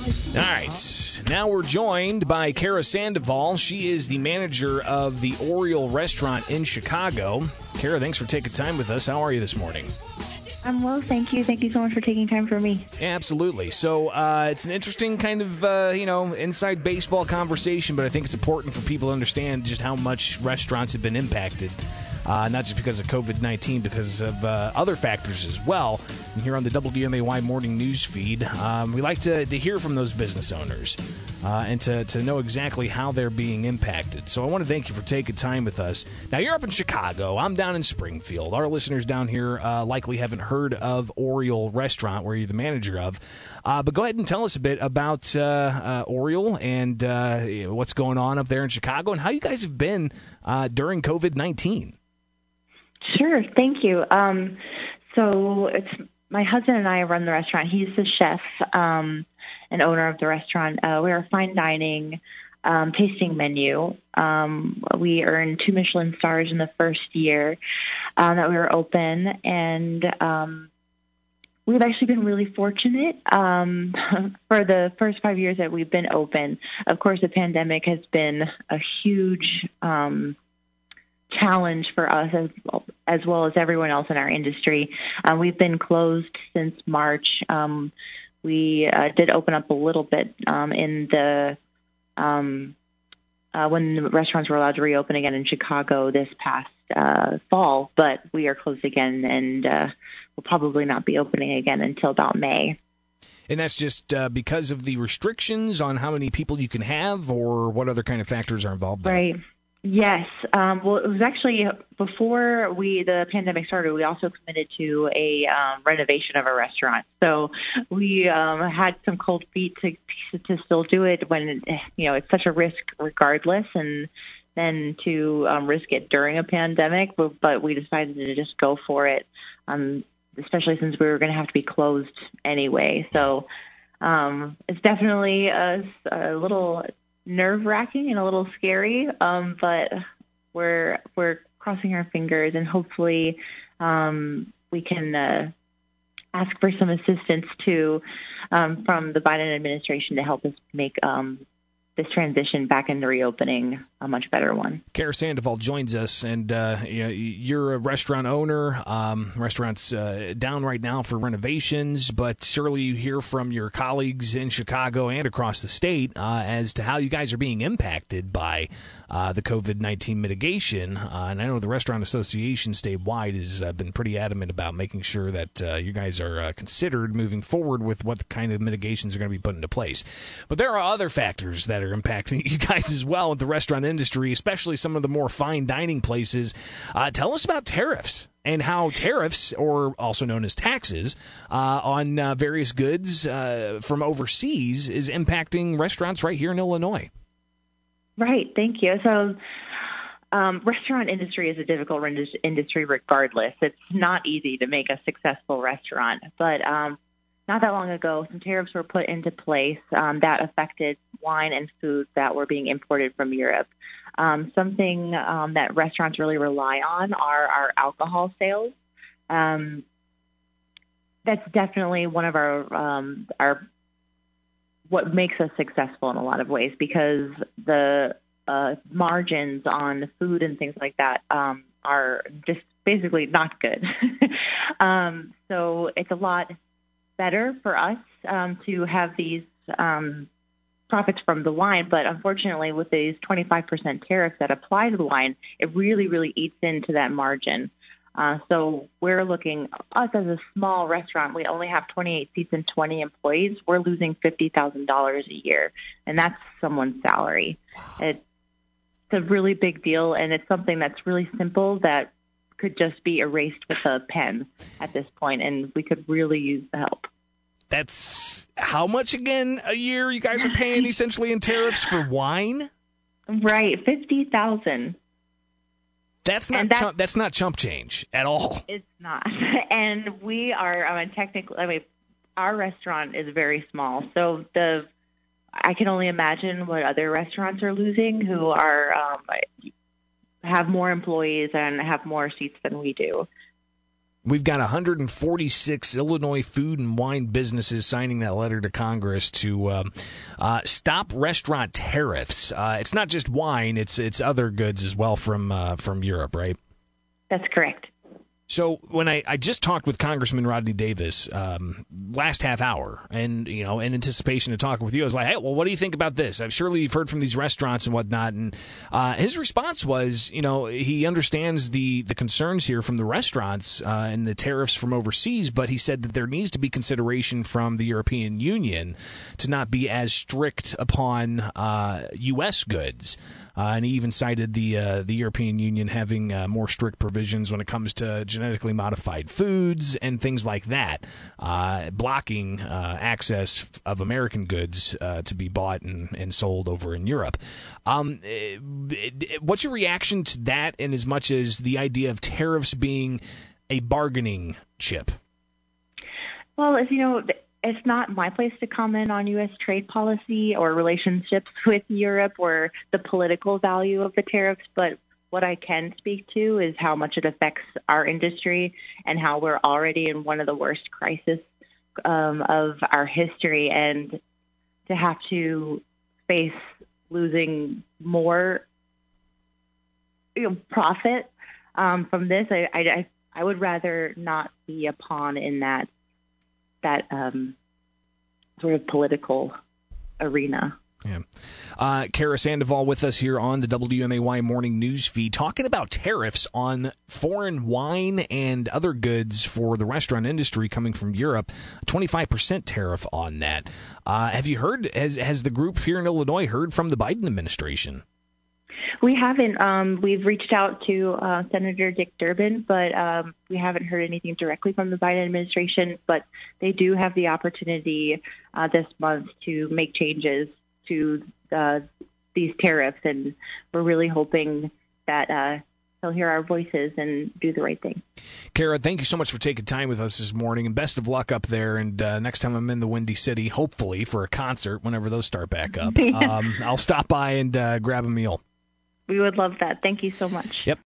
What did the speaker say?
All right. Now we're joined by Cara Sandoval. She is the manager of the Oriole restaurant in Chicago. Cara, thanks for taking time with us. How are you this morning? I'm well, thank you. Thank you so much for taking time for me. Yeah, absolutely. So uh, it's an interesting kind of uh, you know inside baseball conversation, but I think it's important for people to understand just how much restaurants have been impacted uh, not just because of COVID 19, because of uh, other factors as well. And here on the WMAY morning news feed, um, we like to, to hear from those business owners uh, and to, to know exactly how they're being impacted. So I want to thank you for taking time with us. Now, you're up in Chicago. I'm down in Springfield. Our listeners down here uh, likely haven't heard of Oriole Restaurant, where you're the manager of. Uh, but go ahead and tell us a bit about uh, Oriole and what's going on up there in Chicago and how you guys have been during COVID 19. Sure, thank you. Um, so it's my husband and I run the restaurant. He's the chef um, and owner of the restaurant. Uh, we're a fine dining um, tasting menu. Um, we earned two Michelin stars in the first year uh, that we were open, and um, we've actually been really fortunate um, for the first five years that we've been open. Of course, the pandemic has been a huge um, challenge for us as as well as everyone else in our industry. Uh, we've been closed since March. Um, we uh, did open up a little bit um, in the um, uh, when the restaurants were allowed to reopen again in Chicago this past uh, fall, but we are closed again and uh, will probably not be opening again until about May. And that's just uh, because of the restrictions on how many people you can have, or what other kind of factors are involved? There? Right. Yes. Um, well, it was actually before we the pandemic started. We also committed to a um, renovation of a restaurant. So we um, had some cold feet to to still do it when you know it's such a risk regardless, and then to um, risk it during a pandemic. But, but we decided to just go for it, um, especially since we were going to have to be closed anyway. So um, it's definitely a, a little nerve wracking and a little scary, um, but we're we're crossing our fingers and hopefully um, we can uh, ask for some assistance too um, from the Biden administration to help us make um, this transition back into reopening a much better one. Cara Sandoval joins us, and uh, you are a restaurant owner. Um, restaurants uh, down right now for renovations, but surely you hear from your colleagues in Chicago and across the state uh, as to how you guys are being impacted by uh, the COVID 19 mitigation. Uh, and I know the Restaurant Association statewide has uh, been pretty adamant about making sure that you guys are considered moving forward with what kind of mitigations are going to be put into place. But there are other factors that are impacting you guys as well with the restaurant industry, especially some of the more fine dining places. Uh, tell us about tariffs and how tariffs, or also known as taxes, uh, on uh, various goods uh, from overseas is impacting restaurants right here in Illinois. Right. Thank you. So. Um, restaurant industry is a difficult industry regardless. It's not easy to make a successful restaurant, but um, not that long ago, some tariffs were put into place um, that affected wine and food that were being imported from Europe. Um, something um, that restaurants really rely on are our alcohol sales. Um, that's definitely one of our um, our what makes us successful in a lot of ways because the uh, margins on food and things like that um, are just basically not good. um, so it's a lot better for us um, to have these um, profits from the wine, but unfortunately, with these 25% tariffs that apply to the wine, it really, really eats into that margin. Uh, so we're looking, us as a small restaurant, we only have 28 seats and 20 employees. We're losing $50,000 a year, and that's someone's salary. It's a really big deal, and it's something that's really simple that could just be erased with a pen at this point, and we could really use the help. That's how much again a year you guys are paying essentially in tariffs for wine? Right, fifty thousand. That's not that's, chump, that's not chump change at all. It's not, and we are. I mean, technically, I mean, our restaurant is very small, so the I can only imagine what other restaurants are losing who are um, have more employees and have more seats than we do. We've got 146 Illinois food and wine businesses signing that letter to Congress to um, uh, stop restaurant tariffs. Uh, it's not just wine; it's it's other goods as well from uh, from Europe, right? That's correct. So when I, I just talked with Congressman Rodney Davis um, last half hour, and you know, in anticipation of talking with you, I was like, "Hey, well, what do you think about this?" I've surely you've heard from these restaurants and whatnot, and uh, his response was, you know, he understands the the concerns here from the restaurants uh, and the tariffs from overseas, but he said that there needs to be consideration from the European Union to not be as strict upon uh, U.S. goods. Uh, and he even cited the uh, the European Union having uh, more strict provisions when it comes to genetically modified foods and things like that, uh, blocking uh, access of American goods uh, to be bought and, and sold over in Europe. Um, what's your reaction to that, and as much as the idea of tariffs being a bargaining chip? Well, as you know, it's not my place to comment on U.S. trade policy or relationships with Europe or the political value of the tariffs, but what I can speak to is how much it affects our industry and how we're already in one of the worst crises um, of our history, and to have to face losing more you know, profit um, from this, I, I, I would rather not be a pawn in that that um, sort of political arena. Yeah. Uh, Cara Sandoval with us here on the WMAY morning news feed talking about tariffs on foreign wine and other goods for the restaurant industry coming from Europe. 25% tariff on that. Uh, have you heard, has, has the group here in Illinois heard from the Biden administration? We haven't. Um, we've reached out to uh, Senator Dick Durbin, but um, we haven't heard anything directly from the Biden administration. But they do have the opportunity uh, this month to make changes to uh, these tariffs, and we're really hoping that uh, they'll hear our voices and do the right thing. Cara, thank you so much for taking time with us this morning, and best of luck up there. And uh, next time I'm in the Windy City, hopefully for a concert, whenever those start back up, um, I'll stop by and uh, grab a meal. We would love that. Thank you so much. Yep.